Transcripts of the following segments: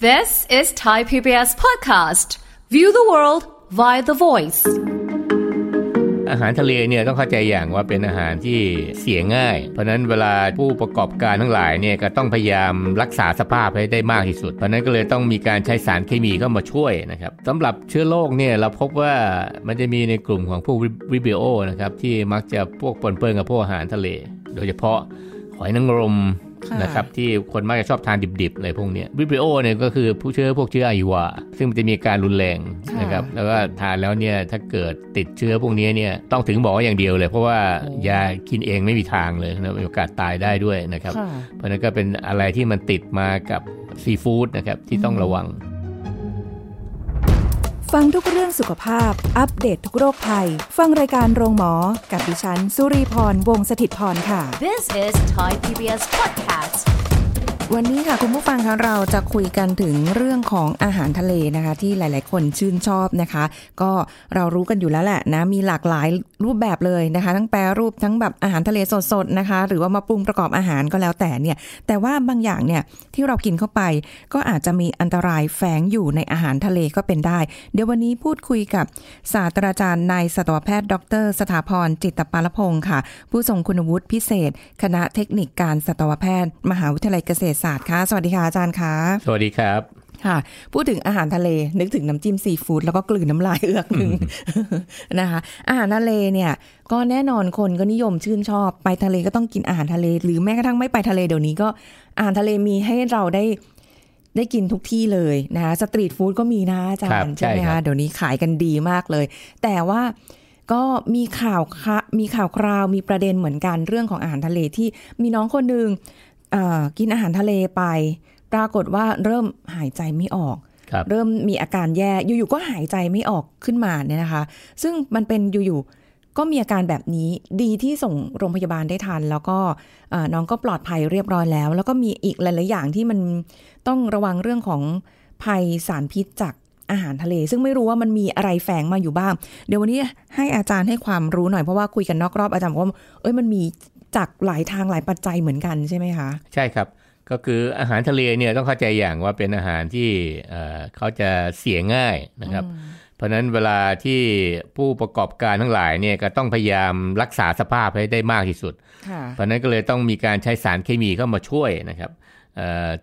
This is Thai PBS podcast. View the world via the voice. อาหารทะเลเนี่ยต้องเข้าใจอย่างว่าเป็นอาหารที่เสียง่าย เพราะนั้นเวลาผู้ประกอบการทั้งหลายเนี่ยก็ต้องพยายามรักษาสภาพให้ได้มากที่สุด เพราะนั้นก็เลยต้องมีการใช้สารเคมีเข้ามาช่วยนะครับสำหรับเชื้อโรคเนี่ยเราพบว่ามันจะมีในกลุ่มของพวกวิบิโอนะครับที่มักจะพวกปนเปื้อนกับพวกอาหารทะเล โดยเฉพาะหอยนางรม นะครับที่คนมักจะชอบทานดิบๆเลยพวกนี้วิบริโอเนี่ยก็คือผู้เชื้อพวกเชื้อไอวาซึ่งมันจะมีการรุนแรงนะครับแล้วก็ทานแล้วเนี่ยถ้าเกิดติดเชื้อพวกนี้เนี่ยต้องถึงบอกว่าอย่างเดียวเลย เพราะว่ายากินเองไม่มีทางเลยนะมีโอกาสตายได้ด้วยนะครับ เพราะนั้นก็เป็นอะไรที่มันติดมากับซีฟู้ดนะครับที่ต้องระวัง ฟังทุกเรื่องสุขภาพ อัปเดตททุกโรคภัย ฟังรายการโรงหมอ กับดิฉัน สุรีพรวงศิตพรค่ะ This is Thai PBS podcast that. วันนี้ค่ะคุณผู้ฟังคะเราจะคุยกันถึงเรื่องของอาหารทะเลนะคะ ที่หลาย ๆ คนชื่นชอบนะคะ ก็เรารู้กันอยู่แล้วแหละนะมีหลากหลายรูปแบบเลยนะคะ ทั้งแปรรูปทั้งแบบอาหารทะเลสด ๆ นะคะ หรือว่ามาปรุงประกอบอาหารก็แล้วแต่เนี่ย แต่ว่าบางอย่างเนี่ยที่เรากินเข้าไป ก็อาจจะมีอันตรายแฝงอยู่ในอาหารทะเลก็เป็นได้ เดี๋ยววันนี้พูดคุยกับศาสตราจารย์นายสัตวแพทย์ ดร สถาพรจิตตปาลพงศ์ค่ะ ผู้ทรงคุณวุฒิพิเศษ คณะเทคนิคการสัตวแพทย์ มหาวิทยาลัยเกษตรศาสตร์ค่ะ สวัสดีค่ะอาจารย์คะสวัสดีครับค่ะ พูดถึงอาหารทะเลนึกถึงน้ำจิ้มซีฟู้ดแล้วก็กลืนน้ำลายเอือกหนึ่งนะคะ อาหารทะเลเนี่ยก็แน่นอนคนก็นิยมชื่นชอบ ไปทะเลก็ต้องกินอาหารทะเล หรือแม้กระทั่งไม่ไปทะเลเดี๋ยวนี้ก็อาหารทะเลมีให้เราได้ได้กินทุกที่เลยนะคะสตรีทฟู้ดก็มีนะอาจารย์ใช่ไหมคะเดี๋ยวนี้ขายกันดีมากเลย แต่ว่าก็มีข่าวมีข่าวคราวมีประเด็นเหมือนกันเรื่องของอาหารทะเลที่มีน้องคนหนึ่ง กินอาหารทะเลไป ปรากฏว่าเริ่มหายใจไม่ออกเริ่มมีอาการแย่อยู่ๆก็หายใจไม่ออกขึ้นมาเนี่ยนะคะ ซึ่งมันเป็นอยู่ๆก็มีอาการแบบนี้ดีที่ส่งโรงพยาบาลได้ทัน แล้วก็น้องก็ปลอดภัยเรียบร้อยแล้ว แล้วก็มีอีกหลายๆอย่างที่มันต้องระวังเรื่องของภัยสารพิษจากอาหารทะเล ซึ่งไม่รู้ว่ามันมีอะไรแฝงมาอยู่บ้าง เดี๋ยววันนี้ให้อาจารย์ให้ความรู้หน่อยเพราะว่าคุยกันนอกรอบอาจารย์บอกว่าเอ้ยมันมี จากหลายทางหลายปัจจัยเหมือนกันใช่ไหมคะ ใช่ครับ ก็คืออาหารทะเลเนี่ยต้องเข้าใจอย่างว่าเป็นอาหารที่เขาจะเสียง่ายนะครับ เพราะนั้นเวลาที่ผู้ประกอบการทั้งหลายเนี่ยก็ต้องพยายามรักษาสภาพให้ได้มากที่สุด เพราะนั้นก็เลยต้องมีการใช้สารเคมีเข้ามาช่วยนะครับ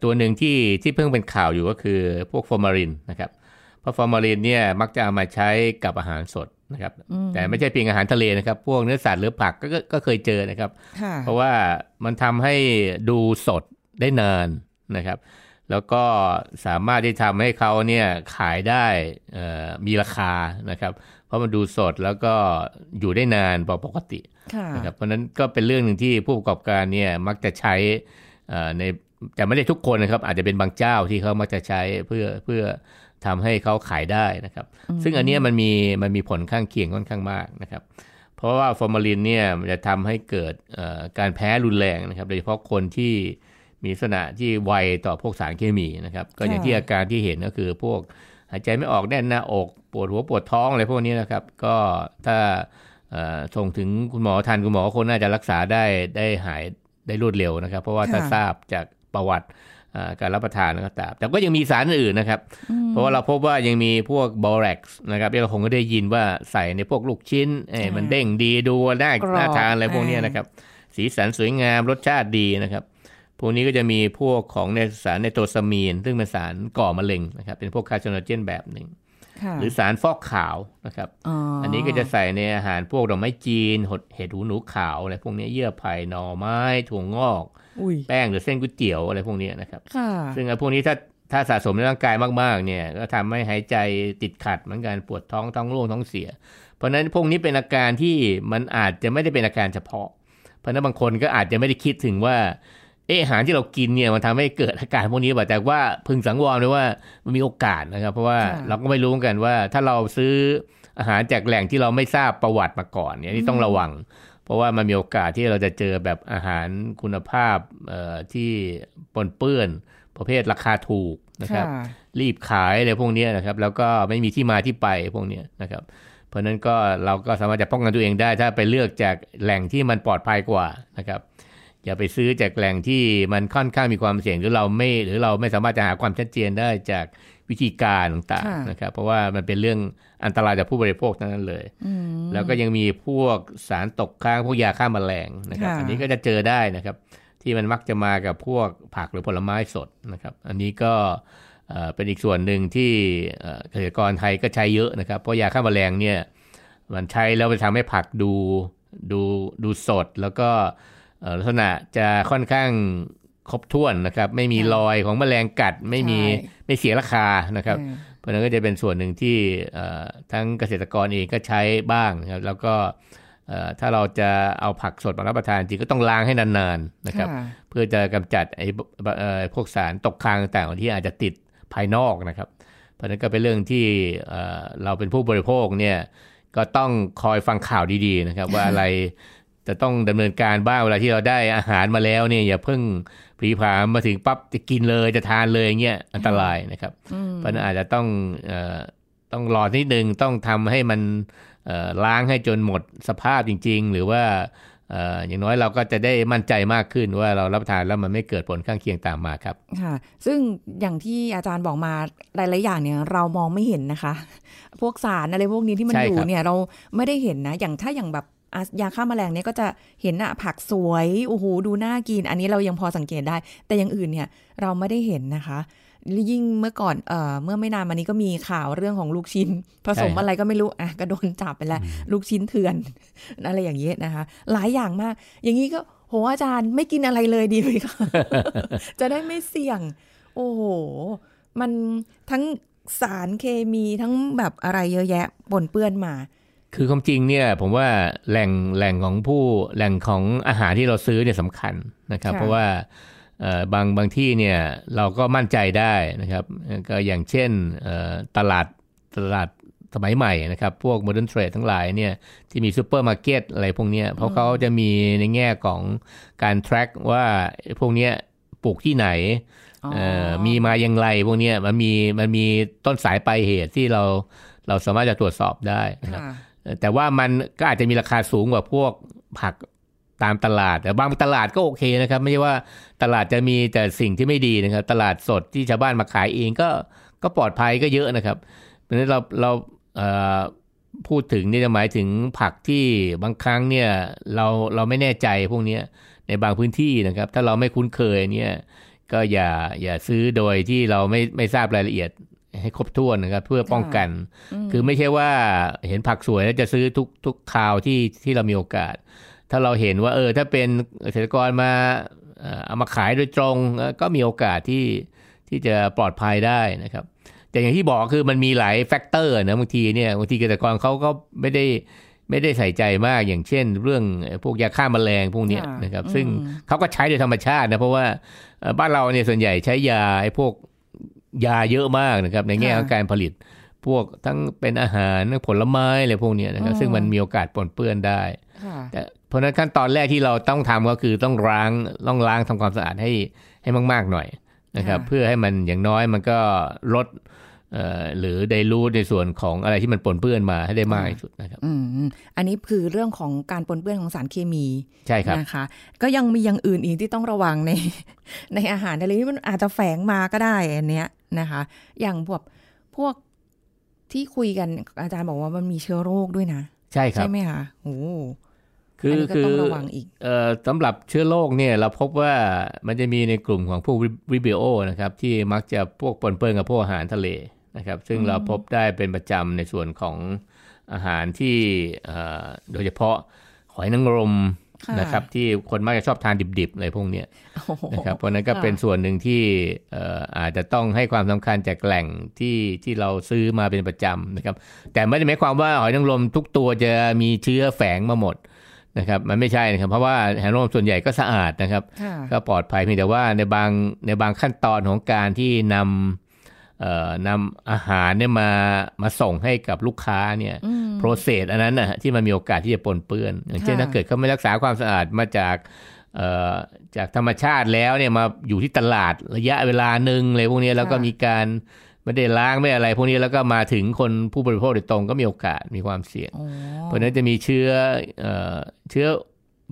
ตัวหนึ่งที่ที่เพิ่งเป็นข่าวอยู่ก็คือพวกฟอร์มารินนะครับเพราะฟอร์มาลินเนี่ยมักจะเอามาใช้กับอาหารสด นะครับ แต่ไม่ใช่เพียงอาหารทะเลนะครับ พวกเนื้อสัตว์หรือผักก็ก็เคยเจอนะครับ เพราะว่ามันทำให้ดูสดได้นานนะครับ แล้วก็สามารถที่ทำให้เขาเนี่ยขายได้มีราคานะครับ เพราะมันดูสดแล้วก็อยู่ได้นานกว่าปกตินะครับเพราะนั้นก็เป็นเรื่องหนึ่งที่ผู้ประกอบการเนี่ยมักจะใช้ในแต่ไม่ได้ทุกคนนะครับ อาจจะเป็นบางเจ้าที่เขามักจะใช้เพื่อเพื่อ ทำให้เขาขายได้นะครับ ซึ่งอันนี้มันมีมันมีผลข้างเคียงค่อนข้างมากนะครับ เพราะว่าฟอร์มาลินเนี่ยมันจะทำให้เกิดการแพ้รุนแรงนะครับ โดยเฉพาะคนที่มีลักษณะที่ไวต่อพวกสารเคมีนะครับ ก็อย่างที่อาการที่เห็นก็คือพวกหายใจไม่ออกแน่นหน้าอกปวดหัวปวดท้องอะไรพวกนี้นะครับ ก็ถ้าส่งถึงคุณหมอทันคุณหมอคนน่าจะรักษาได้ได้หายได้รวดเร็วนะครับ เพราะว่าถ้าทราบจากประวัติ การรับประทานก็ตามแต่ก็ยังมีสารอื่นนะครับ เพราะว่าเราพบว่ายังมีพวกบอเร็กซ์นะครับที่เราคงก็ได้ยินว่าใส่ในพวกลูกชิ้นมันเด้งดีดูได้น่าทานอะไรพวกนี้นะครับ สีสันสวยงามรสชาติดีนะครับ พวกนี้ก็จะมีพวกของในสารในโตซามีน ซึ่งเป็นสารก่อมะเร็งนะครับ เป็นพวกคาร์โนเจนแบบหนึ่งหรือสารฟอกขาวนะครับอันนี้ก็จะใส่ในอาหารพวกดอกไม้จีนเห็ดหูหนูขาวอะไรพวกนี้เยื่อไผ่หน่อไม้ถั่วงอก แป้งหรือเส้นก๋วยเตี๋ยวอะไรพวกนี้นะครับซึ่งพวกนี้ถ้าถ้าสะสมในร่างกายมากๆ เนี่ย ก็ทำให้หายใจติดขัดเหมือนกันปวดท้องท้องร่วงท้องเสีย เพราะนั้นพวกนี้เป็นอาการที่มันอาจจะไม่ได้เป็นอาการเฉพาะ เพราะนั้นบางคนก็อาจจะไม่ได้คิดถึงว่าเออาหารที่เรากินเนี่ยมันทำให้เกิดอาการพวกนี้แบบแต่ว่าพึงสังวรเลยว่ามันมีโอกาสนะครับ เพราะว่าเราก็ไม่รู้กันว่าถ้าเราซื้ออาหารจากแหล่งที่เราไม่ทราบประวัติมาก่อนเนี่ยที่ต้องระวัง เพราะว่ามันมีโอกาสที่เราจะเจอแบบอาหารคุณภาพที่ปนเปื้อนประเภทราคาถูกนะครับ รีบขายอะไรพวกนี้นะครับ แล้วก็ไม่มีที่มาที่ไปพวกนี้นะครับ เพราะนั้นก็เราก็สามารถจะป้องกันตัวเองได้ ถ้าไปเลือกจากแหล่งที่มันปลอดภัยกว่านะครับ อย่าไปซื้อจากแหล่งที่มันค่อนข้างมีความเสี่ยงหรือเราไม่หรือเราไม่สามารถจะหาความชัดเจนได้จาก วิธีการต่างค่ะๆนะครับ เพราะว่ามันเป็นเรื่องอันตรายจากผู้บริโภคทั้งนั้นเลย แล้วก็ยังมีพวกสารตกค้างพวกยาฆ่าแมลงนะครับค่ะอันนี้ก็จะเจอได้นะครับ ที่มันมักจะมากับพวกผักหรือผลไม้สดนะครับ อันนี้ก็เอ่อเป็นอีกส่วนหนึ่งที่เอ่อเกษตรกรไทยก็ใช้เยอะนะครับ เพราะยาฆ่าแมลงเนี่ยมันใช้แล้วไปทำให้ผักดูดูดูสดแล้วก็เอ่อลักษณะจะค่อนข้าง ครบถ้วนนะครับ ไม่มีค่ะรอยของแมลงกัดไม่มีใช่ไม่เสียราคานะครับอืมเพราะฉะนั้นก็จะเป็นส่วนหนึ่งที่เอ่อทั้งเกษตรกรเองก็ใช้บ้างนะครับแล้วก็เอ่อถ้าเราจะเอาผักสดมารับประทานจริงก็ต้องล้างให้นานๆนะครับค่ะเพื่อจะกำจัดไอ้เอ่อพวกสารตกค้างต่างๆที่อาจจะติดภายนอกนะครับ เพราะฉะนั้นก็เป็นเรื่องที่เอ่อเราเป็นผู้บริโภคเนี่ยก็ต้องคอยฟังข่าวดีๆนะครับ ว่าอะไรจะต้องดำเนินการบ้างเวลาที่เราได้อาหารมาแล้วเนี่ยอย่าเพิ่ง ผลีผลามมาถึงปั๊บจะกินเลยจะทานเลยเงี้ยอันตรายนะครับ เพราะฉะนั้นอาจจะต้องเอ่อต้องรอนิดนึงต้องทำให้มันเอ่อล้างให้จนหมดสภาพจริง ๆ หรือว่าเอ่ออย่างน้อยเราก็จะได้มั่นใจมากขึ้นว่าเรารับประทานแล้วมันไม่เกิดผลข้างเคียงตามมาครับ ค่ะ ซึ่งอย่างที่อาจารย์บอกมาหลายๆอย่างเนี่ยเรามองไม่เห็นนะคะ พวกสารอะไรพวกนี้ที่มันใช่อยู่ครับเนี่ยเราไม่ได้เห็นนะ อย่างถ้าอย่างแบบอะ ยาฆ่าแมลงเนี่ยก็จะเห็นอะผักสวยโอ้โหดูน่ากิน อันนี้เรายังพอสังเกตได้ แต่อย่างอื่นเนี่ยเราไม่ได้เห็นนะคะยิ่งเมื่อก่อนเอ่อเมื่อไม่นานมานี้ก็มีข่าวเรื่องของลูกชิ้น ผสมใช่ครับอะไรก็ไม่รู้อะก็โดนจับไปแล้ว ลูกชิ้นเถื่อนอะไรอย่างเงี้ยนะคะ หลายอย่างมาก อย่างนี้ก็โหอาจารย์ไม่กินอะไรเลยดีไหมคะจะได้ไม่เสี่ยง โอ้โห มันทั้งสารเคมีทั้งแบบอะไรเยอะแยะปนเปื้อนมา คือความจริงเนี่ยผมว่าแหล่งแหล่งของผู้แหล่งของอาหารที่เราซื้อเนี่ยสำคัญนะครับค่ะเพราะว่าเอ่อบางบางที่เนี่ยเราก็มั่นใจได้นะครับก็อย่างเช่นเอ่อตลาดตลาดสมัยใหม่นะครับ พวก modern trade ทั้งหลายเนี่ยที่มีซูเปอร์มาร์เก็ตอะไรพวกเนี้ยเพราะเขาจะมีในแง่ของการ track ว่าพวกเนี้ยปลูกที่ไหนเอ่อมีมาอย่างไรพวกเนี้ยมันมีมันมีต้นสายปลายเหตุที่เราเราสามารถจะตรวจสอบได้นะครับค่ะเอ่อ แต่ว่ามันก็อาจจะมีราคาสูงกว่าพวกผักตามตลาดแต่บางตลาดก็โอเคนะครับ ไม่ใช่ว่าตลาดจะมีแต่สิ่งที่ไม่ดีนะครับ ตลาดสดที่ชาวบ้านมาขายเองก็ก็ปลอดภัยก็เยอะนะครับเพราะฉะนั้นเราเราพูดถึงนี่จะหมายถึงผักที่บางครั้งเนี่ยเราเราไม่แน่ใจพวกนี้ในบางพื้นที่นะครับ ถ้าเราไม่คุ้นเคยเนี่ยก็อย่าอย่าซื้อโดยที่เราไม่ไม่ทราบรายละเอียด ให้ครบถ้วนนะครับ เพื่อป้องกัน คือไม่ใช่ว่าเห็นผักสวยแล้วจะซื้อทุกทุกคราวที่ที่เรามีโอกาส ถ้าเราเห็นว่า เออ ถ้าเป็นเกษตรกรมาเอ่อเอามาขายโดยตรงเอ่อก็มีโอกาสที่ที่จะปลอดภัยได้นะครับ แต่อย่างที่บอกคือมันมีหลาย factor นะบางทีเนี่ยบางทีเกษตรกรเขาก็ไม่ได้ไม่ได้ใส่ใจมากอย่างเช่น เรื่องพวกยาฆ่าแมลงพวกเนี้ยค่ะนะครับอืมซึ่งเขาก็ใช้โดยธรรมชาตินะเพราะว่าเอ่อบ้านเราเนี่ยส่วนใหญ่ใช้ยาไอ้พวก ยาเยอะมากนะครับ ในแง่ของการผลิต พวกทั้งเป็นอาหารผลไม้อะไรพวกเนี้ยนะครับอืมซึ่งมันมีโอกาสปนเปื้อนได้ค่ะแต่เพราะฉะนั้นขั้นตอนแรกที่เราต้องทำก็คือต้องล้างต้องล้างทำความสะอาดให้ให้มาก ๆหน่อยนะครับค่ะเพื่อให้มันอย่างน้อยมันก็ลดเอ่อ หรือได้รู้ในส่วนของอะไรที่มันปนเปื้อนมาให้ได้มากที่สุดนะครับอืมอันนี้คือเรื่องของการปนเปื้อนของสารเคมีใช่ครับนะคะ ก็ยังมีอย่างอื่นอีกที่ต้องระวังในในอาหารทะเลที่มันอาจจะแฝงมาก็ได้อันเนี้ยนะคะ อย่างพวกพวกที่คุยกันอาจารย์บอกว่ามันมีเชื้อโรคด้วยนะ ใช่ครับใช่ไหมคะโอ้คืออันนี้ก็คือต้องระวังอีกเอ่อสำหรับเชื้อโรคเนี่ยเราพบว่ามันจะมีในกลุ่มของพวกวิบิโอนะครับ ที่มักจะพวกปนเปื้อนกับพวกอาหารทะเล นะครับ ซึ่งเราพบได้เป็นประจำในส่วนของอาหารที่เอ่อโดยเฉพาะหอยนางรมค่ะนะครับ ที่คนมักจะชอบทานดิบๆอะไรพวกเนี้ยโอ้โหนะครับเพราะฉะนั้นก็ค่ะเป็นส่วนหนึ่งที่เอ่ออาจจะต้องให้ความสำคัญจากแหล่งที่ที่เราซื้อมาเป็นประจำนะครับ แต่ไม่ได้หมายความว่าหอยนางรมทุกตัวจะมีเชื้อแฝงมาหมดนะครับมันไม่ใช่นะครับ เพราะว่าหอยนางรมส่วนใหญ่ก็สะอาดนะครับค่ะก็ปลอดภัยเพียงแต่ว่าในบางในบางขั้นตอนของการที่นำเอ่อ นำอาหารเนี่ยมามาส่งให้กับลูกค้าเนี่ยอืมโปรเซสอันนั้นนะฮะที่มันมีโอกาสที่จะปนเปื้อน อย่างเช่นค่ะถ้าเกิดเขาไม่รักษาความสะอาดมาจากเอ่อจากธรรมชาติแล้วเนี่ยมาอยู่ที่ตลาดระยะเวลาหนึ่งอะไรพวกนี้แล้วก็มีการไม่ได้ล้างไม่อะไร พวกนี้แล้วก็มาถึงคนผู้บริโภคโดยตรงก็มีโอกาสมีความเสี่ยงโอ้เพราะฉะนั้นจะมีเชื้อเอ่อเชื้อ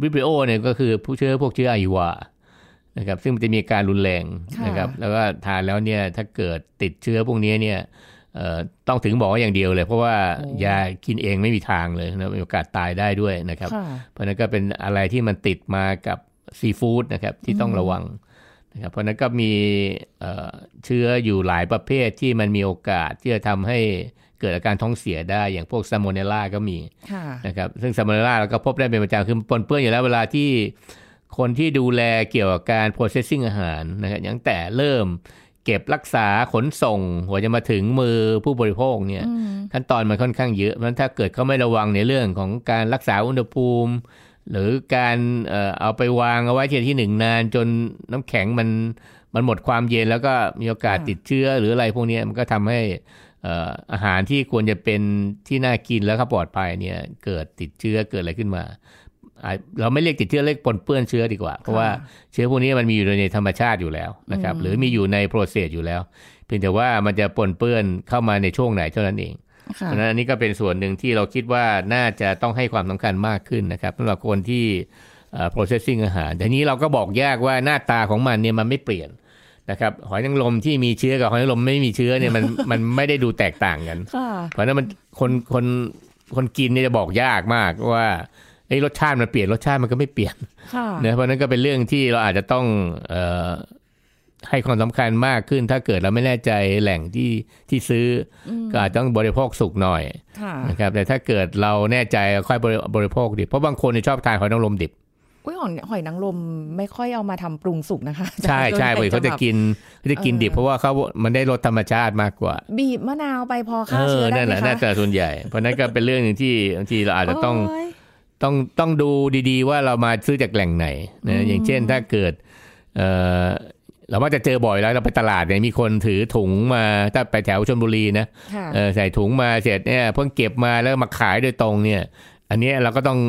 วิบริโอเนี่ยก็คือผู้เชื้อพวกเชื้อไอวา นะครับซึ่งมันจะมีการรุนแรงค่ะนะครับแล้วก็ทานแล้วเนี่ยถ้าเกิดติดเชื้อพวกนี้เนี่ยเอ่อต้องถึงหมออย่างเดียวเลย เพราะว่ายากินเองไม่มีทางเลยนะมีโอกาสตายได้ด้วยนะครับค่ะเพราะฉะนั้นก็เป็นอะไรที่มันติดมากับซีฟู้ดนะครับที่ต้องระวังนะครับเพราะฉะนั้นก็มีเอ่อเชื้ออยู่หลายประเภทที่มันมีโอกาสที่จะทำให้เกิดอาการท้องเสียได้อย่างพวกซาโมเนลล่าก็มีค่ะนะครับซึ่งซาโมเนลล่าเราก็พบได้เป็นประจำคือปนเปื้อนอยู่แล้วเวลาที่ คนที่ดูแลเกี่ยวกับการ processing อาหารนะครับอย่างแต่เริ่มเก็บรักษาขนส่งหัวจะมาถึงมือผู้บริโภคเนี่ยขั้นตอนมันค่อนข้างเยอะเพราะฉะนั้นถ้าเกิดเขาไม่ระวังในเรื่องของการรักษาอุณหภูมิ หรือการเอ่อเอาไปวางเอาไว้ที่ที่หนึ่งนาน จนน้ำแข็งมันมันหมดความเย็นแล้วก็มีโอกาสค่ะติดเชื้อหรืออะไรพวกเนี้ยมันก็ทำให้เอ่ออาหารที่ควรจะเป็นที่น่ากินแล้วก็ปลอดภัยเนี่ยเกิดติดเชื้อเกิดอะไรขึ้นมาอ่า เราไม่เรียกติดเชื้อเรียกปนเปื้อนเชื้อดีกว่า เพราะว่าเชื้อพวกนี้มันมีอยู่ในธรรมชาติอยู่แล้วนะครับหรือมีอยู่ในโปรเซสอยู่แล้ว เพียงแต่ว่ามันจะปนเปื้อนเข้ามาในช่วงไหนเท่านั้นเองค่ะเพราะฉะนั้นอันนี้ก็เป็นส่วนหนึ่งที่เราคิดว่าน่าจะต้องให้ความสำคัญมากขึ้นนะครับสำหรับคนที่เอ่อ processing อาหารแต่นี้เราก็บอกยากว่าหน้าตาของมันเนี่ยมันไม่เปลี่ยนนะครับหอยนางรมที่มีเชื้อกับหอยนางรมไม่มีเชื้อเนี่ยมันมันไม่ได้ดูแตกต่างกันค่ะเพราะฉะนั้นมันคนคนคนกินเนี่ยจะบอกยากมากว่า ไอ้ยรสชาติมันเปลี่ยนรสชาติมันก็ไม่เปลี่ยนค่ะนะเพราะฉะนั้นก็เป็นเรื่องที่เราอาจจะต้องเอ่อให้ความสำคัญมากขึ้น ถ้าเกิดเราไม่แน่ใจแหล่งที่ที่ซื้ออก็อาจจะต้องบริโภคสุกหน่อยค่ะนะครับแต่ถ้าเกิดเราแน่ใจค่อยบริบริโภคดิบเพราะบางคนเนี่ยชอบทานหอยนางรมดิบอุ้ยหอยหอยนางรมไม่ค่อยเอามาทำปรุงสุกนะคะ ใช่ใช่ส่วนเว้ยใหญ่เขาจะแบบกินเขาจะกินดิบเพราะว่าเขามันได้รสธรรมชาติมากกว่า บีบมะนาวไปพอเอฆ่าเชื้ออได้นั่นไหแหมละคะน่าจะส่วนใหญ่ เพราะนั้นก็เป็นเรื่องหนึ่งที่บางทีเราอาจจะต้องโย ต้องต้องดูดีๆ ว่าเรามาซื้อจากแหล่งไหนนะอย่างเช่นถ้าเกิดเออเราว่าจะเจอบ่อยแล้วเราไปตลาดเนี่ยมีคนถือถุงมาถ้าไปแถวชลบุรีนะค่ะเออใส่ถุงมาเสร็จเนี่ยเพิ่งเก็บมาแล้วมาขายโดยตรงเนี่ย อันเนี้ยเราก็ต้อง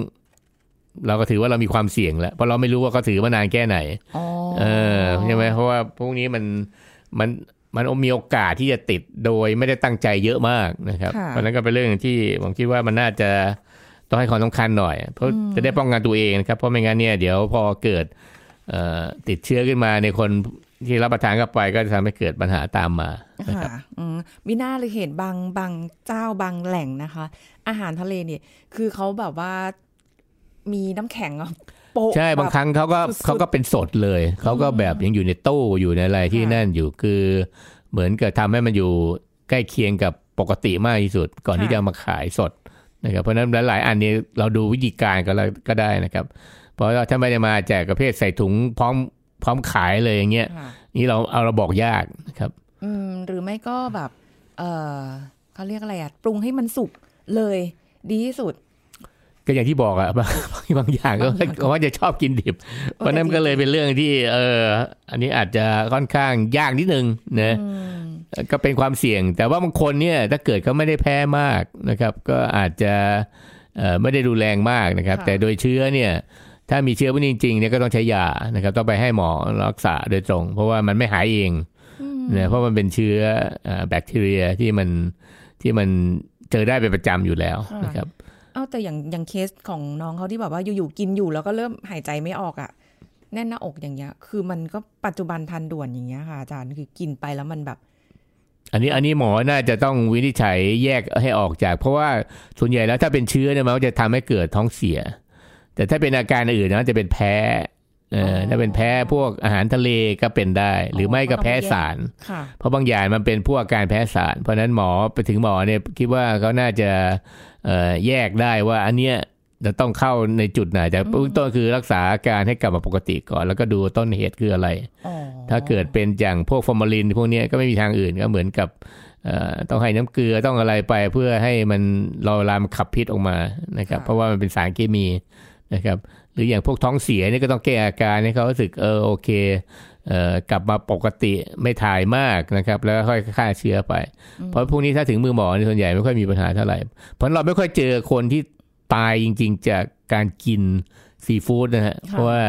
เราก็ถือว่าเรามีความเสี่ยงแล้วเพราะเราไม่รู้ว่าเขาถือมานานแค่ไหนอ๋อเออใช่ไหมเพราะว่าพวกนี้มันมันมันมีโอกาสที่จะติดโดยไม่ได้ตั้งใจเยอะมากนะครับค่ะเพราะฉะนั้นก็เป็นเรื่องที่ผมคิดว่ามันน่าจะ ต้องให้ความสำคัญหน่อย เพราะจะได้ป้องกันตัวเองนะครับ เพราะไม่งั้นเนี่ยเดี๋ยวพอเกิดเอ่อติดเชื้อขึ้นมาในคนที่รับประทานเข้าไปก็จะทำให้เกิดปัญหาตามมานะครับค่ะอืมมีหน้าเลยเห็นบางบางเจ้าบางแหล่งนะคะ อาหารทะเลเนี่ย คือเขาแบบว่ามีน้ำแข็งอะโปะใช่บางครั้งเขาก็สุดๆเขาก็เป็นสดเลย เขาก็แบบยังอยู่ในตู้อยู่ในอะไรที่ค่ะนั่นอยู่คือ เหมือนกับทำให้มันอยู่ใกล้เคียงกับปกติมากที่สุด ก่อนที่จะเอามาขายสด นะครับเพราะฉะนั้นหลายๆอันนี้เราดูวิธีการก็แล้วก็ได้นะครับ เพราะว่าถ้าไม่ได้มาแจกประเภทใส่ถุงพร้อมพร้อมขายเลยอย่างเงี้ยค่ะนี่เราเอาเราบอกยากนะครับ อืมหรือไม่ก็แบบ เออเขาเรียกอะไรอะปรุงให้มันสุกเลยดีที่สุด ก็อย่างที่บอกอะบางบางอย่างก็บางอย่างก็ก็ว่าจะชอบกินดิบ เพราะนั้นก็เลยเป็นเรื่องที่ เออ อันนี้อาจจะค่อนข้างยากนิดนึงนะอืมก็เป็นความเสี่ยง แต่ว่าบางคนเนี่ยถ้าเกิดเขาไม่ได้แพ้มากนะครับ ก็อาจจะเอ่อไม่ได้รุนแรงมากนะครับค่ะแต่โดยเชื้อเนี่ย ถ้ามีเชื้อพวกนี้จริงๆเนี่ยก็ต้องใช้ยานะครับ ต้องไปให้หมอรักษาโดยตรง เพราะว่ามันไม่หายเองนะเพราะมันเป็นเชื้อเอ่อแบคทีเรียที่มันที่มันเจอได้เป็นประจำอยู่แล้วนะครับ เอาแต่อย่างอย่างเคสของน้องเขาที่แบบว่าอยู่ๆกินอยู่แล้วก็เริ่มหายใจไม่ออกอะแน่นหน้าอกอย่างเงี้ย คือมันก็ปัจจุบันทันด่วนอย่างเงี้ยค่ะอาจารย์คือกินไปแล้วมันแบบ อันนี้อันนี้หมอน่าจะต้องวินิจฉัยแยกให้ออกจาก เพราะว่าส่วนใหญ่แล้วถ้าเป็นเชื้อเนี่ยมันก็จะทำให้เกิดท้องเสีย แต่ถ้าเป็นอาการอื่นนะจะเป็นแพ้ เอออถ้าเป็นแพ้พวกอาหารทะเลก็เป็นได้ หรือไม่ก็แพ้สารค่ะเพราะบางอย่างมันเป็นพวกอาการแพ้สาร เพราะฉะนั้นหมอไปถึงหมอเนี่ยคิดว่าเขาน่าจะเอ่อแยกได้ว่าอันเนี้ยจะต้องเข้าในจุดไหนแต่เบื้องต้นคือรักษาอาการให้กลับมาปกติก่อน แล้วก็ดูต้นเหตุคืออะไรอ๋อถ้าเกิดเป็นอย่างพวกฟอร์มาลินพวกเนี้ยก็ไม่มีทางอื่นก็เหมือนกับเอ่อต้องให้น้ำเกลือต้องอะไรไปเพื่อให้มันรอเวลามันขับพิษออกมานะครับ เพราะว่ามันเป็นสารเคมีนะครับ หรืออย่างพวกท้องเสียเนี่ยก็ต้องแก้อาการให้เขารู้สึกเออโอเคเอ่อกลับมาปกติไม่ถ่ายมากนะครับ แล้วก็ค่อยฆ่าเชื้อไป เพราะพวกนี้ถ้าถึงมือหมอเนี่ยส่วนใหญ่ไม่ค่อยมีปัญหาเท่าไหร่ เพราะเราไม่ค่อยเจอคนที่ตายจริง ๆ จากการกินซีฟู้ดนะฮะเพราะว่า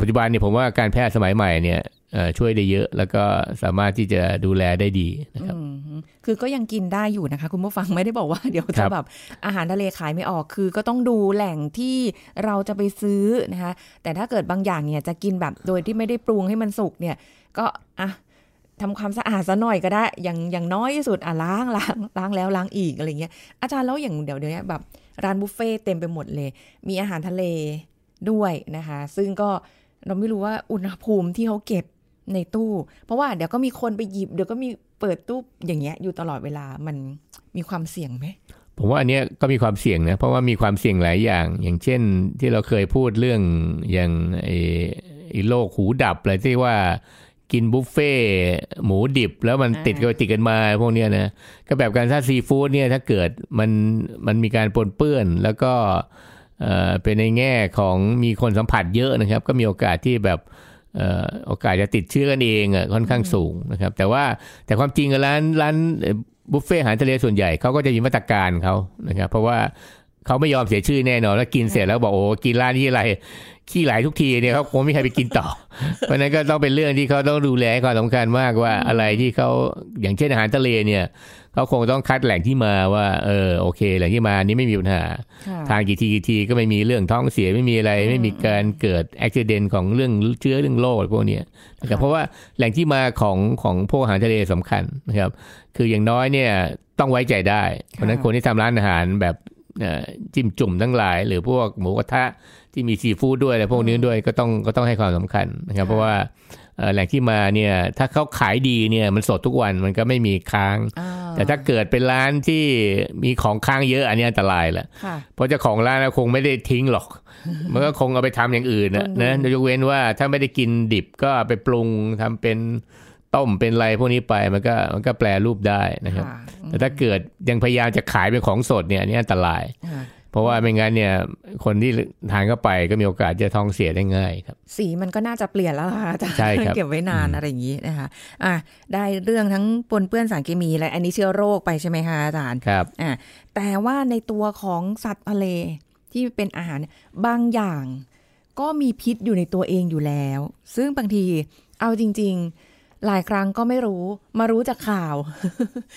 ปัจจุบันเนี่ยผมว่าการแพทย์สมัยใหม่เนี่ยเอ่อช่วยได้เยอะแล้วก็สามารถที่จะดูแลได้ดีนะครับอืมคือก็ยังกินได้อยู่นะคะ คุณผู้ฟังไม่ได้บอกว่าเดี๋ยวคจะรับแบบอาหารทะเลขายไม่ออกคือก็ต้องดูแหล่งที่เราจะไปซื้อนะคะ แต่ถ้าเกิดบางอย่างเนี่ยจะกินแบบโดยที่ไม่ได้ปรุงให้มันสุกเนี่ย ก็อะทำความสะอาดซะหน่อยก็ได้ อย่างอย่างน้อยที่สุดอะล้างล้างล้างแล้วล้างอีกอะไรเงี้ยอาจารย์แล้วอย่างเดี๋ยวเดี๋ยวนี้แบบร้านบุฟเฟ่ต์เต็มไปหมดเลย มีอาหารทะเล ด้วยนะคะ ซึ่งก็เราไม่รู้ว่าอุณหภูมิที่เขาเก็บในตู้ เพราะว่าเดี๋ยวก็มีคนไปหยิบ เดี๋ยวก็มีเปิดตู้อย่างเงี้ยอยู่ตลอดเวลามันมีความเสี่ยงไหมผมว่าอันเนี้ยก็มีความเสี่ยงนะเพราะว่ามีความเสี่ยงหลายอย่าง อย่างเช่นที่เราเคยพูดเรื่องอย่างไอ้โรคหูดับอะไรที่ว่ากินบุฟเฟ่หมูดิบ แล้วมันติดกันติดกันมาพวกเนี้ยนะก็แบบการถ้าซีฟู้ดเนี่ยถ้าเกิดมันมันมีการปนเปื้อนแล้วก็ เอ่อเป็นในแง่ของมีคนสัมผัสเยอะนะครับ ก็มีโอกาสที่แบบโอกาสจะติดเชื้อกันเองอะค่อนข้างสูงนะครับ แต่ว่าแต่ความจริงร้านร้านบุฟเฟ่อาหารทะเลส่วนใหญ่เขาก็จะมีมาตรการเขานะครับ เพราะว่าเขาไม่ยอมเสียชื่อแน่นอนแล้วกินเสร็จแล้วบอกโอ้กินร้านนี้อะไรขี้ไหลทุกทีเนี่ยเขาคงไม่มีใครไปกินต่อ เพราะนั้นก็ต้องเป็นเรื่องที่เขาต้องดูแลให้ความสำคัญมากว่าอะไรที่เขาอย่างเช่นอาหารทะเลเนี่ย เขาคงต้องคัดแหล่งที่มาว่าเออโอเค แหล่งที่มานี้ไม่มีปัญหาค่ะทานกี่ทีกี่ทีก็ไม่มีเรื่องท้องเสียไม่มีอะไร ไม่มีการเกิดอุบิเหตุของเรื่องเชื้อเรื่องโรคอะไรพวกเนี้ยนะครับเพราะว่าแหล่งที่มาของของพวกอาหารทะเลสำคัญนะครับ คืออย่างน้อยเนี่ยต้องไว้ใจได้ เพราะฉะนั้นคนที่ทำร้านอาหารแบบเอ่อจิ้มจุ่มทั้งหลาย หรือพวกหมูกระทะที่มีซีฟู้ดด้วยอะไรพวกนี้ด้วยก็ต้องก็ต้องให้ความสำคัญนะครับ เพราะว่าเอ่อ แหล่งที่มาเนี่ยถ้าเขาขายดีเนี่ยมันสดทุกวันมันก็ไม่มีค้างอ่าแต่ถ้าเกิดเป็นร้านที่มีของค้างเยอะอันนี้อันตรายแหละค่ะเพราะเจ้าของร้านน่ะคงไม่ได้ทิ้งหรอก มันก็คงเอาไปทำอย่างอื่นนะอืมนะโดยยกเว้นว่าถ้าไม่ได้กินดิบก็เอาไปปรุงทำเป็นต้มเป็นอะไรพวกนี้ไปมันก็มันก็แปลรูปได้นะครับค่ะแต่ถ้าเกิดยังพยายามจะขายเป็นของสดเนี่ยอันนี่อันตรายค่ะเพราะว่าไม่งั้นเนี่ย คนที่ทานเข้าไปก็มีโอกาสจะท้องเสียได้ง่ายครับ สีมันก็น่าจะเปลี่ยนแล้วล่ะอาจารย์ใช่ครับเก็บไว้นานอืมอะไรอย่างนี้นะคะอะได้เรื่องทั้งปนเปื้อนสารเคมีและอันนี้เชื้อโรคไปใช่ไหมคะอาจารย์ครับอะแต่ว่าในตัวของสัตว์ทะเลที่เป็นอาหารบางอย่าง ก็มีพิษอยู่ในตัวเองอยู่แล้ว ซึ่งบางทีเอาจริง ๆ หลายครั้งก็ไม่รู้มารู้จากข่าว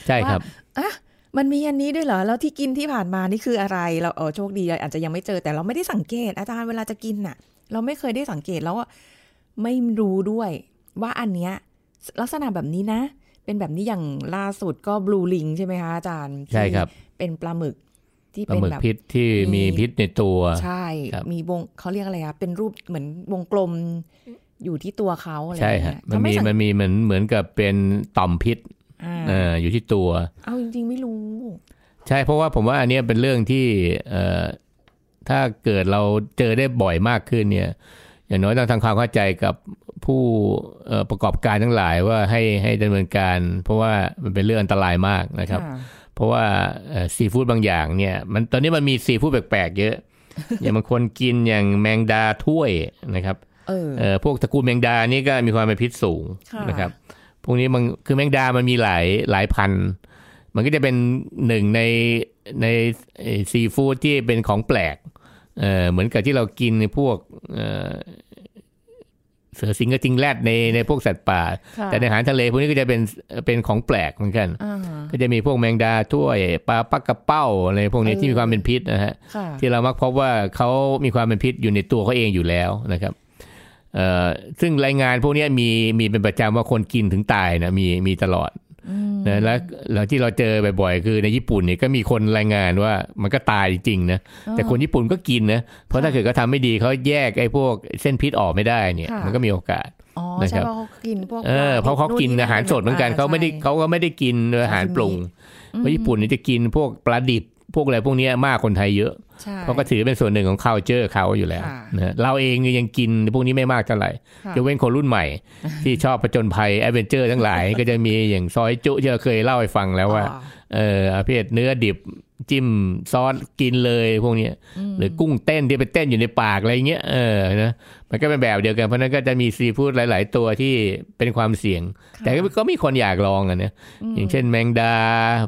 ใช่ครับอะ มันมีอันนี้ด้วยเหรอ แล้วที่กินที่ผ่านมานี่คืออะไร เราเออโชคดีอาจจะยังไม่เจอแต่เราไม่ได้สังเกต อาจารย์เวลาจะกินน่ะ เราไม่เคยได้สังเกตแล้วว่าไม่รู้ด้วย ว่าอันเนี้ยลักษณะแบบนี้นะ เป็นแบบนี้อย่างล่าสุดก็บลูลิงใช่ไหมคะอาจารย์ใช่ครับที่เป็นปลาหมึกที่ปลาเป็นหมึกแบบพิษที่มีมีพิษในตัว ใช่ครับมีวงเขาเรียกอะไรอะเป็นรูปเหมือนวงกลมอยู่ที่ตัวเขาอะไรใช่อย่างฮะเงี้ยมันทำให้มีสังมันมีเหมือนเหมือนกับเป็นต่อมพิษอ่า เอ่ออยู่ที่ตัว เอาจริง ๆ ไม่รู้ ใช่เพราะว่าผมว่าอันเนี้ยเป็นเรื่องที่เอ่อถ้าเกิดเราเจอได้บ่อยมากขึ้นเนี่ย อย่างน้อยต้องทำความเข้าใจกับผู้เอ่อประกอบการทั้งหลายว่าให้ให้ดำเนินการ เพราะว่ามันเป็นเรื่องอันตรายมากนะครับค่ะเพราะว่าซีฟู้ดบางอย่างเนี่ย มันตอนนี้มันมีซีฟู้ดแปลกๆเยอะ อย่างบางคนกินอย่างแมงดาถ้วยนะครับเออเอ่อพวกตระกูลแมงดานี่ก็มีความเป็นพิษสูงค่ะนะครับพ วกนี้มันคือแมงดามันมีหลายหลายพันธุ์มันก็จะเป็นหนึ่งในในซีฟู้ดที่เป็นของแปลกเอ่อเหมือนกับที่เรากินในพวกเอ่อเสือสิงห์กระทิงแรดในในพวกสัตว์ป่าค่ะแต่ในอาหารทะเลพวกนี้ก็จะเป็นเป็นของแปลกเหมือนกันอ่าก็จะมีพวกแมงดาถ้วยปลาปักกระเป้าอะไรพวกนี้เออที่มีความเป็นพิษนะฮะค่ะที่เรามักพบว่าเขามีความเป็นพิษอยู่ในตัวเขาเองอยู่แล้วนะครับเอ่อ ซึ่งรายงานพวกเนี้ยมีมีเป็นประจำว่าคนกินถึงตายนะมีมีตลอดนะแล้วแล้วที่เราเจอบ่อยๆคือในญี่ปุ่นเนี่ยก็มีคนรายงานว่ามันก็ตายจริงๆนะแต่คนญี่ปุ่นก็กินนะเพราะถ้าเกิดเขาทำไม่ดีเขาแยกไอ้พวกเส้นพิษออกไม่ได้เนี่ยค่ะมันก็มีโอกาสอ๋อนะคใช่รับเพราะเขากินพวกเออเพราะเขากินอาหารสดเหมือนกันเขาไม่ได้เขาก็ไม่ได้กินอาหารปรุงเพราะญี่ปุ่นนี่จะกินพวกปลาดิบพวกอะไรพวกเนี้ยมากคนไทยเยอะใช่ เพราะก็ถือเป็นส่วนหนึ่งของ culture เขาอยู่แล้วค่ะนะเราเองเนี่ยยังกินพวกนี้ไม่มากเท่าไหร่ค่ะยกเว้นคนรุ่นใหม่ ที่ชอบผจญภัย adventure ทั้งหลาย ก็จะมีอย่างซอยจุ๊ที่เราเคยเล่าให้ฟังแล้วว่าอ๋อ เออประเภทเนื้อดิบจิ้มซอสกินเลยพวกเนี้ยหรือกุ้งเต้นที่ไปเต้นอยู่ในปากอะไรเงี้ยเออนะมันก็เป็นแบบเดียวกันเพราะฉะนั้นก็จะมีซีฟู้ดหลาย ๆ ตัวที่เป็นความเสี่ยง แต่ก็ก็มีคนอยากลองอะนะอย่างเช่นแมงดา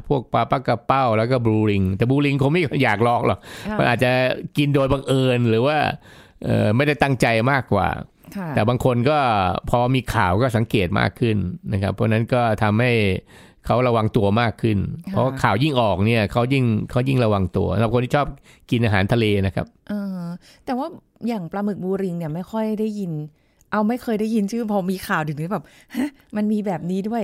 พวกปลาปักเป้าแล้วก็ blue ring แต่ blue ring คงไม่มีคนอยากลองหรอกค่ะมันอาจจะกินโดยบังเอิญหรือว่าเออไม่ได้ตั้งใจมากกว่าค่ะแต่บางคนก็พอมีข่าวก็สังเกตมากขึ้นนะครับ เพราะฉะนั้นก็ทำให้ เขาระวังตัวมากขึ้น เพราะข่าวยิ่งออกเนี่ยเขายิ่งเขายิ่งระวังตัวสำหรับคนที่ชอบกินอาหารทะเลนะครับเออแต่ว่าอย่างปลาหมึกบูริงเนี่ยไม่ค่อยได้ยิน เอาไม่เคยได้ยินชื่อพอมีข่าวถึงนี้แบบฮะมันมีแบบนี้ด้วย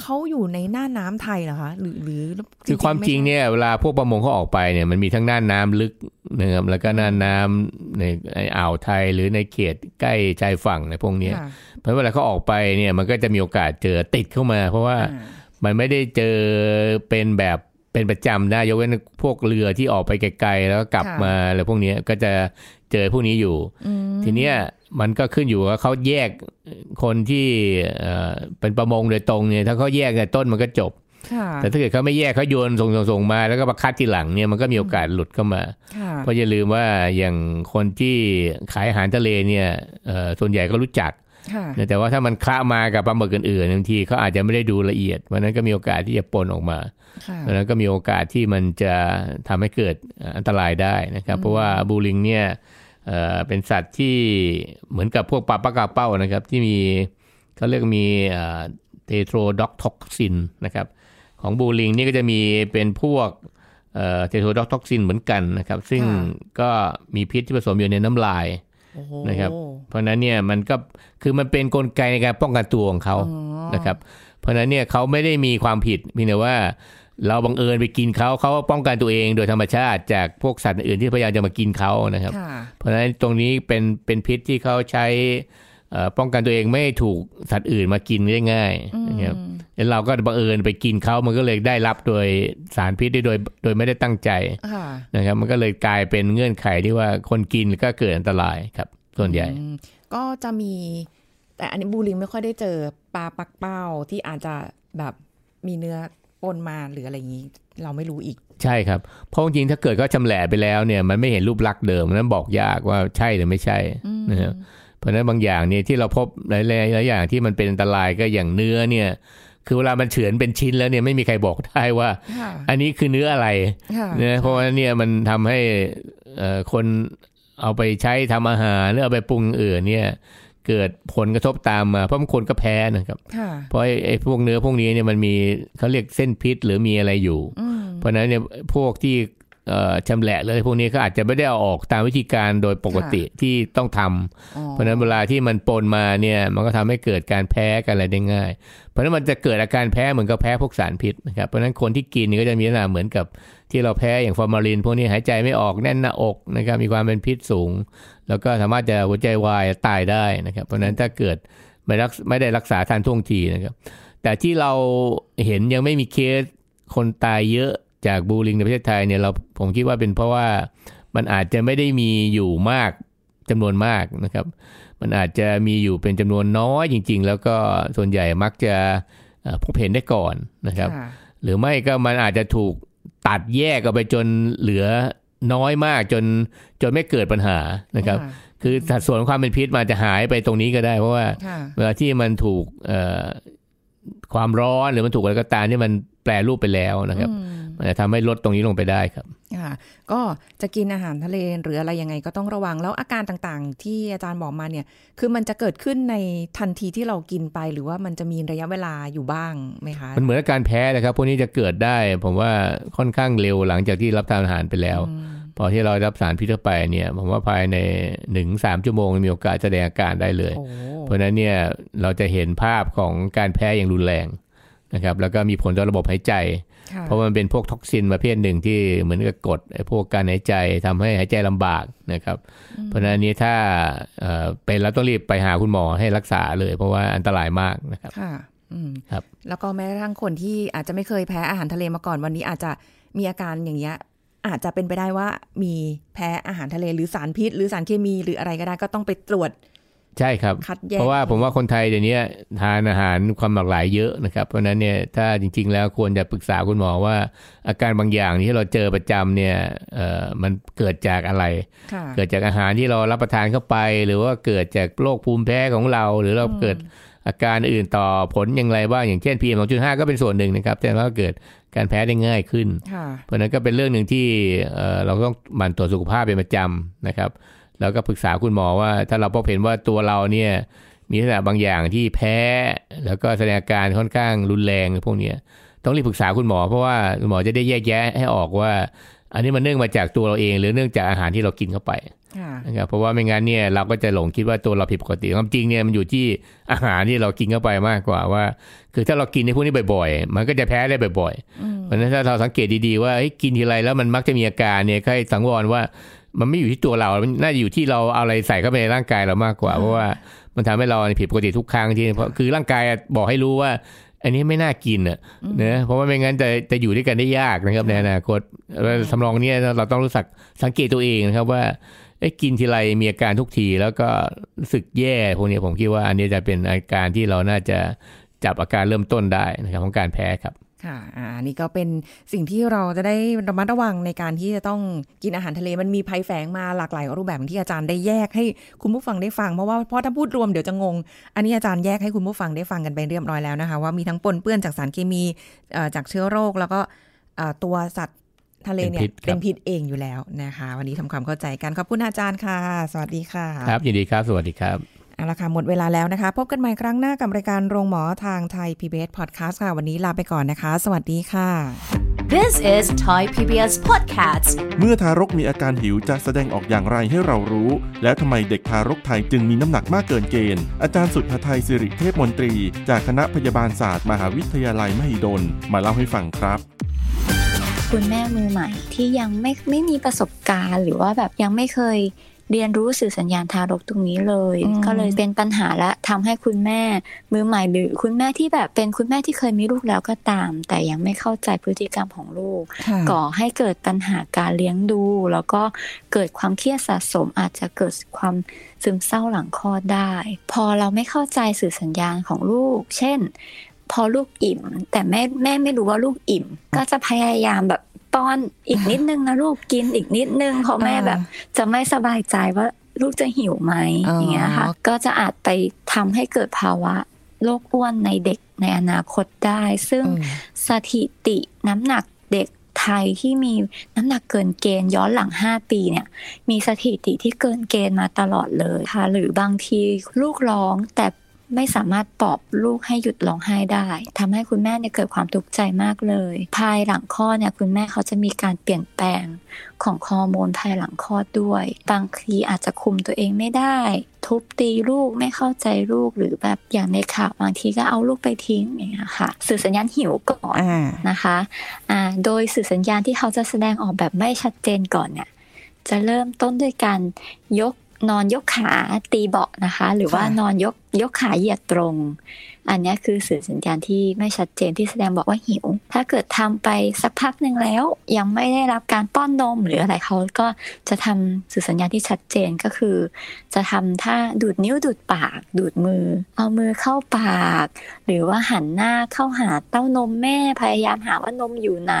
เขาอยู่ในหน้าน้ำไทยเหรอคะหรือหรือคือความจริงไใช่เนี่ยเวลาพวกประมงเขาออกไปเนี่ยมันมีทั้งน่านน้ำลึกนะครับแล้วก็น่านน้ำในในอ่าวไทยหรือในเขตใกล้ชายฝั่งในพวกเนี้ยค่ะเพราะเวลาเขาออกไปเนี่ยมันก็จะมีโอกาสเจอติดเข้ามา เพราะว่าอ่า มันไม่ได้เจอเป็นแบบเป็นประจำนะยกเว้นพวกเรือที่ออกไปไกลๆแล้วก็กลับมาอะไรพวกเนี้ยก็จะเจอพวกนี้อยู่อืมทีเนี้ยมันก็ขึ้นอยู่ว่าเขาแยกคนที่เอ่อเป็นประมงโดยตรงเนี่ยถ้าเขาแยกแต่ต้นมันก็จบค่ะแต่ถ้าเกิดเขาไม่แยกเขาโยนส่งส่งส่งมา แล้วก็มาคัดทีหลังเนี่ยมันก็มีโอกาสหลุดเข้ามาค่ะเพราะอย่าลืมว่าอย่างคนที่ขายอาหารทะเลเนี่ยเอ่อส่วนใหญ่ก็รู้จักค่ะ แต่ว่าถ้ามันคละมากับปลาหมึกอื่นๆบางทีเขาอาจจะไม่ได้ดูละเอียดเพราะฉะนั้นก็มีโอกาสที่จะปนออกมาค่ะเพราะฉะนั้นก็มีโอกาสที่มันจะทำให้เกิดอันตรายได้นะครับ เพราะว่าบูลิงเนี่ยเอ่อเป็นสัตว์ที่เหมือนกับพวกปลาปลากระเป้านะครับ ที่มีเขาเรียกมีเทโทรด็อกท็อกซินนะครับของบูลิงนี่ก็จะมีเป็นพวกเทโทรด็อกท็อกซินเหมือนกันนะครับ ซึ่งก็มีพิษที่ผสมอยู่ในน้ำลายโอ้โห นะครับ เพราะฉะนั้นเนี่ยมันก็คือมันเป็นกลไกในการป้องกันตัวของเขาอ๋อนะครับ เพราะฉะนั้นเนี่ยเขาไม่ได้มีความผิดเพียงแต่ว่าเราบังเอิญไปกินเขาเขาป้องกันตัวเองโดยธรรมชาติจากพวกสัตว์อื่นที่พยายามจะมากินเขานะครับค่ะเพราะฉะนั้นตรงนี้เป็นเป็นพิษที่เขาใช้เอ่อ ป้องกันตัวเองไม่ให้ถูกสัตว์อื่นมากินได้ง่ายนะครับแล้วเราก็บังเอิญไปกินเขามันก็เลยได้รับโดยสารพิษได้โดยโดยไม่ได้ตั้งใจค่ะนะครับ มันก็เลยกลายเป็นเงื่อนไขที่ว่าคนกินก็เกิดอันตรายครับ ส่วนใหญ่อืมก็จะมี แต่อันนี้บูริงไม่ค่อยได้เจอปลาปักเป้าที่อาจจะแบบมีเนื้อปนมาหรืออะไรอย่างนี้เราไม่รู้อีก ใช่ครับ เพราะจริงๆถ้าเกิดเขาชำแหละไปแล้วเนี่ย มันไม่เห็นรูปลักษณ์เดิมนั้นบอกยากว่าใช่หรือไม่ใช่นะครับ เพราะฉะนั้นบางอย่างเนี่ยที่เราพบหลายๆหลายอย่างที่มันเป็นอันตรายก็อย่างเนื้อเนี่ย คือเวลามันเฉือนเป็นชิ้นแล้วเนี่ยไม่มีใครบอกได้ว่าค่ะอันนี้คือเนื้ออะไรค่ะนะเพราะว่าเนี่ยมันทำให้เอ่อคนเอาไปใช้ทำอาหารหรือเอาไปปรุงอย่างอื่นเนี่ยเกิดผลกระทบตามมาเพราะบางคนก็แพ้นะครับค่ะเพราะไอ้ไอ้พวกเนื้อพวกนี้เนี่ยมันมีเขาเรียกเส้นพิษหรือมีอะไรอยู่อืมเพราะฉะนั้นเนี่ยพวกที่เอ่อ ชำแหละเลยพวกนี้ก็อาจจะไม่ได้เอาออกตามวิธีการโดยปกติที่ต้องทำอ๋อเพราะฉะนั้นเวลาที่มันปนมาเนี่ยมันก็ทำให้เกิดการแพ้กันอะไรได้ง่าย เพราะฉะนั้นมันจะเกิดอาการแพ้เหมือนกับแพ้พวกสารพิษนะครับเพราะฉะนั้นคนที่กินนี่ก็จะมีลักษณะเหมือนกับที่เราแพ้อย่างฟอร์มาลิน พวกนี้หายใจไม่ออกแน่นหน้าอกนะครับมีความเป็นพิษสูง แล้วก็สามารถจะหัวใจวายตายได้นะครับเพราะฉะนั้นถ้าเกิดไม่รักไม่ได้รักษาทันท่วงทีนะครับแต่ที่เราเห็นยังไม่มีเคสคนตายเยอะ จากบูลิงในประเทศไทยเนี่ยเราผมคิดว่าเป็นเพราะว่ามันอาจจะไม่ได้มีอยู่มากจำนวนมากนะครับ มันอาจจะมีอยู่เป็นจำนวนน้อยจริง ๆ แล้วก็ส่วนใหญ่มักจะเอ่อพบเห็นได้ก่อนนะครับค่ะหรือไม่ก็มันอาจจะถูกตัดแยกออกไปจนเหลือน้อยมากจนจนไม่เกิดปัญหานะครับค่ะคือสัดส่วนของความเป็นพิษมันอาจจะหายไปตรงนี้ก็ได้ เพราะว่าค่ะเวลาที่มันถูกเอ่อความร้อนหรือมันถูกอะไรก็ตามที่มันแปลรูปไปแล้วนะครับอืมมัน จะทำให้ลดตรงนี้ลงไปได้ครับค่ะก็จะกินอาหารทะเลหรืออะไรยังไงก็ต้องระวังแล้วอาการต่างๆ ที่อาจารย์บอกมาเนี่ย คือมันจะเกิดขึ้นในทันทีที่เรากินไป หรือว่ามันจะมีระยะเวลาอยู่บ้างไหมคะ มันเหมือนกับการแพ้นะครับพวกนี้จะเกิดได้ ผมว่าค่อนข้างเร็วหลังจากที่รับทานอาหารไปแล้ว พอที่เรารับสารพิษเข้าไปเนี่ย ผมว่าภายในหนึ่งสามชั่วโมงมีโอกาสแสดงอาการได้เลยโอ้เพราะฉะนั้นเนี่ยเราจะเห็นภาพของการแพ้อย่างรุนแรง นะครับแล้วก็มีผลต่อระบบหายใจค่ะเพราะมันเป็นพวกท็อกซินประเภทหนึ่งที่เหมือนกับกดไอ้พวกการหายใจทำให้หายใจลำบากนะครับ เพราะฉะนั้นอันนี้ถ้าเอ่อเป็นแล้วต้องรีบไปหาคุณหมอให้รักษาเลย เพราะว่าอันตรายมากนะครับค่ะอืมครับแล้วก็แม้กระทั่งคนที่อาจจะไม่เคยแพ้อาหารทะเลมาก่อนวันนี้อาจจะมีอาการอย่างเงี้ยอาจจะเป็นไปได้ว่ามีแพ้อาหารทะเลหรือสารพิษ หรือสารเคมีหรืออะไรก็ได้ก็ต้องไปตรวจ ใช่ครับคัดแยกเพราะว่าผมว่าคนไทยเดี๋ยวนี้ทานอาหารความหลากหลายเยอะนะครับ เพราะฉะนั้นเนี่ยถ้าจริง ๆ แล้วควรจะปรึกษาคุณหมอว่าอาการบางอย่างที่เราเจอประจำเนี่ยเอ่อมันเกิดจากอะไรค่ะเกิดจากอาหารที่เรารับประทานเข้าไป หรือว่าเกิดจากโรคภูมิแพ้ของเรา หรือเราเกิดอาการอื่นต่อผลอย่างไรบ้างอย่างเช่น PM 2.5 ก็เป็นส่วนหนึ่งนะครับ แต่ว่าเกิดการแพ้ได้ง่ายขึ้นค่ะเพราะฉะนั้นก็เป็นเรื่องหนึ่งที่เอ่อเราต้องหมั่นตรวจสุขภาพเป็นประจำนะครับ แล้วก็ปรึกษาคุณหมอว่า ถ้าเราพบเห็นว่าตัวเราเนี่ยมีลักษณะบางอย่างที่แพ้ แล้วก็แสดงอาการค่อนข้างรุนแรงพวกเนี้ยต้องรีบปรึกษาคุณหมอเพราะว่าคุณหมอจะได้แยกแยะให้ออกว่า อันนี้มันเนื่องมาจากตัวเราเอง หรือเนื่องจากอาหารที่เรากินเข้าไปค่ะนะครับเพราะว่าไม่งั้นเนี่ยเราก็จะหลงคิดว่าตัวเราผิดปกติความจริงเนี่ยมันอยู่ที่อาหารที่เรากินเข้าไปมากกว่าว่า คือถ้าเรากินในพวกนี้บ่อย ๆ มันก็จะแพ้ได้บ่อยๆเพราะฉะนั้นถ้าเราสังเกตดีๆว่าเอ้ยกินทีไรแล้วมันมักจะมีอาการเนี่ยก็ให้สังวรว่า มันไม่อยู่ที่ตัวเรา มันน่าจะอยู่ที่เราเอาอะไรใส่เข้าไปในร่างกายเรามากกว่า เพราะว่ามันทำให้เราผิดปกติทุกครั้งที่เพราะคือร่างกายบอกให้รู้ว่า อันนี้ไม่น่ากินอะนะเพราะว่าไม่งั้นจะจะอยู่ด้วยกันได้ยากนะครับในอนาคตแล้วสำรองเนี้เราต้องรู้สักสังเกตตัวเองนะครับว่าเอ้ยกินทีไรมีอาการทุกที แล้วก็รู้สึกแย่พวกนี้ผมคิดว่าอันนี้จะเป็นอาการที่เราน่าจะจับอาการเริ่มต้นได้นะครับของการแพ้ครับ ค่ะ อ่า นี่ก็เป็นสิ่งที่เราจะได้ระมัดระวังในการที่จะต้องกินอาหารทะเล มันมีภัยแฝงมาหลากหลายรูปแบบที่อาจารย์ได้แยกให้คุณผู้ฟังได้ฟัง เพราะว่าเพราะถ้าพูดรวมเดี๋ยวจะงง อันนี้อาจารย์แยกให้คุณผู้ฟังได้ฟังกันไปเรียบร้อยแล้วนะคะ ว่ามีทั้งปนเปื้อนจากสารเคมีเอ่อจากเชื้อโรคแล้วก็เอ่อตัวสัตว์ทะเลเนี่ยเป็นพิษครับเป็นพิษเองอยู่แล้วนะคะ วันนี้ทำความเข้าใจกัน ขอบคุณอาจารย์ค่ะ สวัสดีค่ะ ครับ ยินดีครับ สวัสดีครับ เอาละค่ะ หมดเวลาแล้วนะคะ พบกันใหม่ครั้งหน้ากับรายการโรงหมอทางไทย PBS Podcast ค่ะ วันนี้ลาไปก่อนนะคะ สวัสดีค่ะ This is Thai PBS Podcast เมื่อทารกมีอาการหิวจะแสดงออกอย่างไรให้เรารู้ แล้วทำไมเด็กทารกไทยจึงมีน้ำหนักมากเกินเกณฑ์ อาจารย์สุทธไทยสิริเทพมนตรี จากคณะพยาบาลศาสตร์มหาวิทยาลัยมหิดล มาเล่าให้ฟังครับคุณแม่มือใหม่ที่ยังไม่ไม่มีประสบการณ์ หรือว่าแบบยังไม่เคย เรียนรู้สื่อสัญญาณทารกตรงนี้เลยอืมก็เลยเป็นปัญหาและทำให้คุณแม่มือใหม่หรือคุณแม่ที่แบบเป็นคุณแม่ที่เคยมีลูกแล้วก็ตาม แต่ยังไม่เข้าใจพฤติกรรมของลูกค่ะก่อให้เกิดปัญหาการเลี้ยงดู แล้วก็เกิดความเครียดสะสมอาจจะเกิดความซึมเศร้าหลังคลอดได้ พอเราไม่เข้าใจสื่อสัญญาณของลูก เช่น พอลูกอิ่ม แต่แม่แม่ไม่รู้ว่าลูกอิ่ม ก็จะพยายามแบบป้อนอีกนิดนึงนะลูกกินอีกนิดนึงเพราะแม่แบบ จะไม่สบายใจว่าลูกจะหิวไหมอ๋อออย่างเงี้ยค่ะ ก็จะอาจไปทำให้เกิดภาวะโรคอ้วนในเด็กในอนาคตได้ ซึ่งอืมสถิติน้ำหนักเด็กไทยที่มีน้ำหนักเกินเกณฑ์ย้อนหลัง 5 ปีเนี่ย มีสถิติที่เกินเกณฑ์มาตลอดเลยค่ะ หรือบางทีลูกร้องแต่ ไม่สามารถปลอบลูกให้หยุดร้องไห้ได้ทำให้คุณแม่เนี่ยเกิดความทุกข์ใจมากเลย ภายหลังคลอดเนี่ยคุณแม่เขาจะมีการเปลี่ยนแปลงของฮอร์โมนภายหลังคลอดด้วย บางทีอาจจะคุมตัวเองไม่ได้ ทุบตีลูกไม่เข้าใจลูกหรือแบบอย่างในข่าวบางทีก็เอาลูกไปทิ้งอย่างเงี้ยค่ะ สื่อสัญญาณหิวก่อนอ่านะคะอ่าโดยสื่อสัญญาณที่เขาจะแสดงออกแบบไม่ชัดเจนก่อนเนี่ยจะเริ่มต้นด้วยการยก นอนยกขาตีเบาะนะคะ หรือว่าค่ะนอนยกยกขาเหยียดตรง อันเนี้ยคือสื่อสัญญาณที่ไม่ชัดเจนที่แสดงบอกว่าหิว ถ้าเกิดทำไปสักพักหนึ่งแล้ว ยังไม่ได้รับการป้อนนมหรืออะไรเขาก็จะทำสื่อสัญญาณที่ชัดเจนก็คือ จะทำท่าดูดนิ้วดูดปาก ดูดมือ เอามือเข้าปาก หรือว่าหันหน้าเข้าหาเต้านมแม่พยายามหาว่านมอยู่ไหน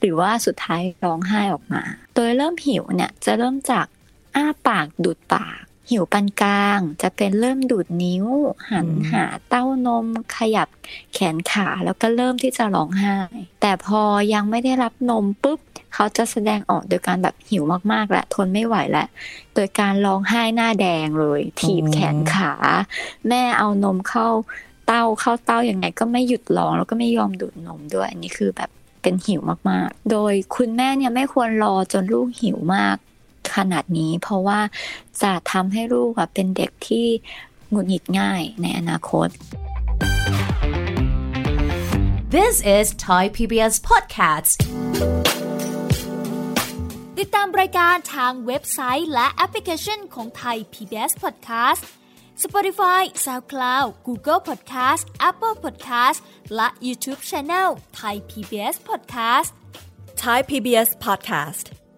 หรือว่าสุดท้ายร้องไห้ออกมา โดยเริ่มหิวเนี่ยจะเริ่มจาก อ้าปากดูดปาก หิวปานกลาง จะเป็นเริ่มดูดนิ้ว หันอืมหาเต้านม ขยับแขนขาแล้วก็เริ่มที่จะร้องไห้ แต่พอยังไม่ได้รับนมปุ๊บ เขาจะแสดงออกโดยการแบบหิวมากๆและทนไม่ไหวแล้วโดยการร้องไห้หน้าแดงเลย ถีบแขนขา แม่เอานมเข้าเต้าเข้าเต้ายังไงก็ไม่หยุดร้องแล้วก็ไม่ยอมดูดนมด้วยอันนี้คือแบบเป็นหิวมากๆ โดยคุณแม่เนี่ยไม่ควรรอจนลูกหิวมาก ขนาดนี้ เพราะว่าจะทำให้ลูกอะเป็นเด็กที่หงุดหงิดง่ายในอนาคต This is Thai PBS Podcast ติดตามรายการทางเว็บไซต์และแอปพลิเคชันของไทย PBS Podcast Spotify SoundCloud Google Podcast Apple Podcast และ YouTube Channel Thai PBS Podcast Thai PBS podcast.